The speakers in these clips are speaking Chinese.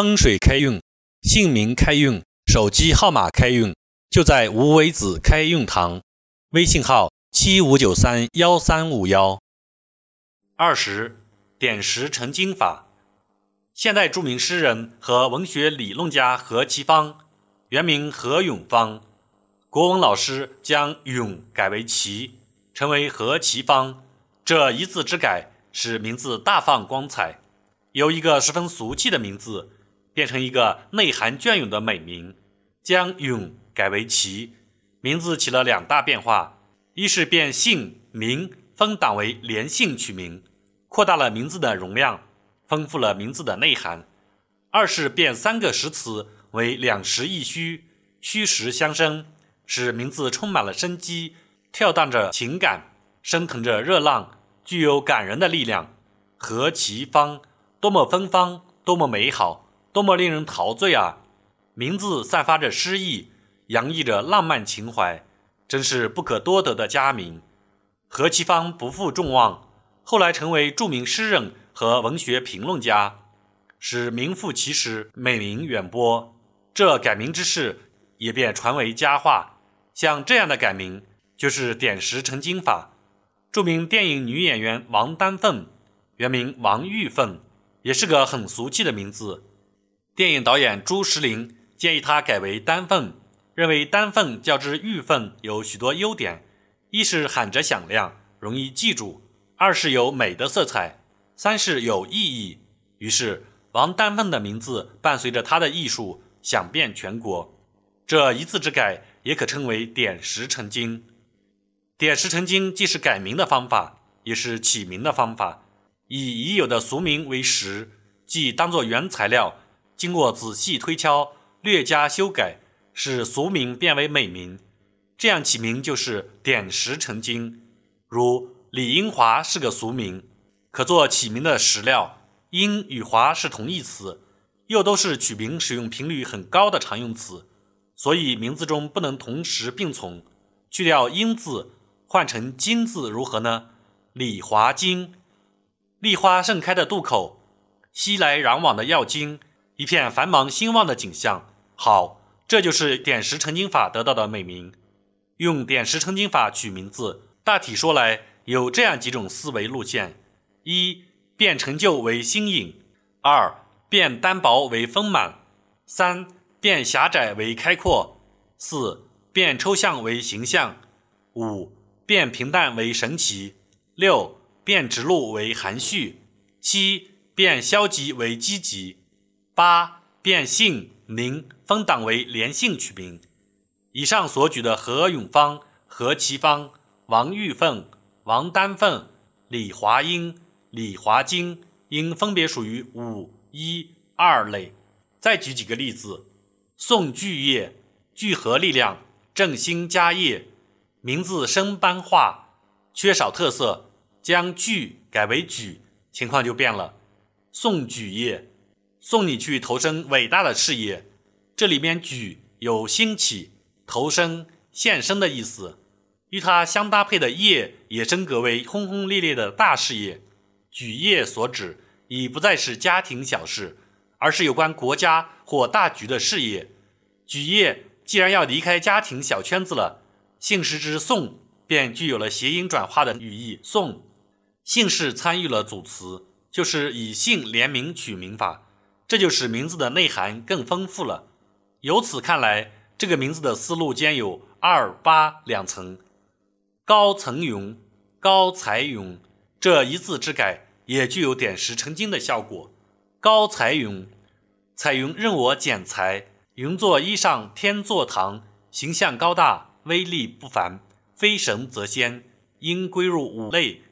风水开运、姓名开运、手机号码开运，就在无为子开运堂。微信号：七五九三幺三五幺。二十点石成金法。现代著名诗人和文学理论家何其芳，原名何永芳，国文老师将“永”改为“其”，成为何其芳。这一字之改，使名字大放光彩，由一个十分俗气的名字。变成一个内涵隽永的美名，将“永”改为“其”，名字起了两大变化：一是变姓名分档为连姓取名，扩大了名字的容量，丰富了名字的内涵；二是变三个实词为两实一虚，虚实相生，使名字充满了生机，跳荡着情感，升腾着热浪，具有感人的力量。何其芳，多么芬芳，多么美好！多么令人陶醉啊！名字散发着诗意，洋溢着浪漫情怀，真是不可多得的佳名。何其芳不负众望，后来成为著名诗人和文学评论家，使名副其实、美名远播。这改名之事也便传为佳话。像这样的改名，就是点石成金法。著名电影女演员王丹凤，原名王玉凤，也是个很俗气的名字。电影导演朱石林建议他改为丹凤，认为丹凤较之玉凤有许多优点：一是喊着响亮，容易记住；二是有美的色彩；三是有意义。于是，王丹凤的名字伴随着他的艺术响遍全国。这一字之改，也可称为点石成金。点石成金既是改名的方法，也是起名的方法。以已有的俗名为石，即当作原材料。经过仔细推敲、略加修改，使俗名变为美名，这样起名就是点石成金。如李英华是个俗名，可做起名的实料。英与华是同义词，又都是取名使用频率很高的常用词，所以名字中不能同时并存。去掉英字，换成金字如何呢？李华金，丽花盛开的渡口，熙来攘往的要金。一片繁忙兴旺的景象，好，这就是点石成金法得到的美名。用点石成金法取名字，大体说来有这样几种思维路线：一、变成就为新颖；二、变单薄为丰满；三、变狭窄为开阔；四、变抽象为形象；五、变平淡为神奇；六、变直路为含蓄；七、变消极为积极。八变姓名分档为连姓取名。以上所举的何永芳、何其芳、王玉凤、王丹凤、李华英、李华金，应分别属于五一二类。再举几个例子：宋巨业，聚合力量，振兴家业。名字生搬化，缺少特色，将巨改为举，情况就变了。宋举业。送你去投身伟大的事业，这里面举有兴起、投身、献身的意思，与它相搭配的业也升格为轰轰烈烈的大事业。举业所指已不再是家庭小事，而是有关国家或大局的事业。举业既然要离开家庭小圈子了，姓氏之宋便具有了谐音转化的语义。宋姓氏参与了组词，就是以姓联名取名法。这就使名字的内涵更丰富了。由此看来，这个名字的思路兼有二八两层。高层云、高彩云这一字之改，也具有点石成金的效果。高彩云，彩云任我剪裁，云作衣裳天作堂，形象高大，威力不凡，非神则仙，应归入五类。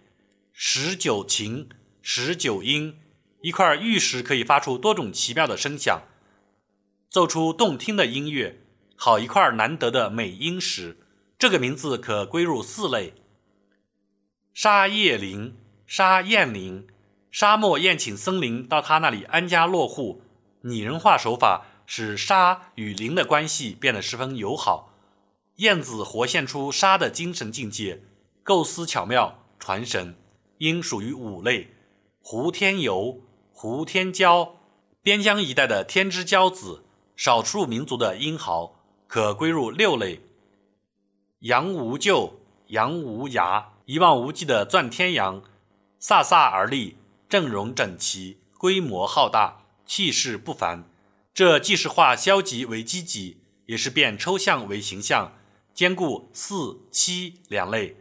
十九情，十九音。一块玉石可以发出多种奇妙的声响，奏出动听的音乐。好一块难得的美音石，这个名字可归入四类：沙叶林、沙燕林。沙漠宴请森林到他那里安家落户，拟人化手法使沙与林的关系变得十分友好。燕子活现出沙的精神境界，构思巧妙，传神，应属于五类：胡天游。胡天骄，边疆一带的天之骄子，少数民族的英豪，可归入六类：杨无咎，杨无涯，一望无际的钻天杨，飒飒而立，阵容整齐，规模浩大，气势不凡。这既是化消极为积极，也是变抽象为形象，兼顾四七两类。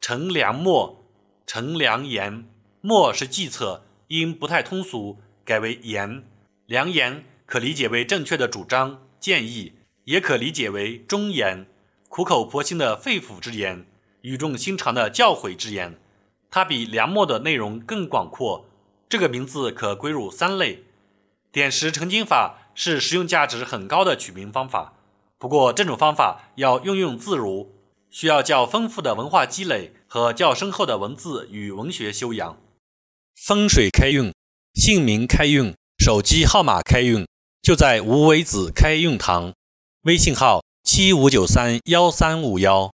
陈良墨，陈良言，墨是计策，因不太通俗，改为言。良言可理解为正确的主张建议，也可理解为忠言，苦口婆心的肺腑之言，语重心长的教诲之言。它比梁墨的内容更广阔。这个名字可归入三类。点石成金法是实用价值很高的取名方法，不过这种方法要运用自如，需要较丰富的文化积累和较深厚的文字与文学修养。风水开运，姓名开运。手机号码开运就在无为子开运堂，微信号七五九三幺三五幺。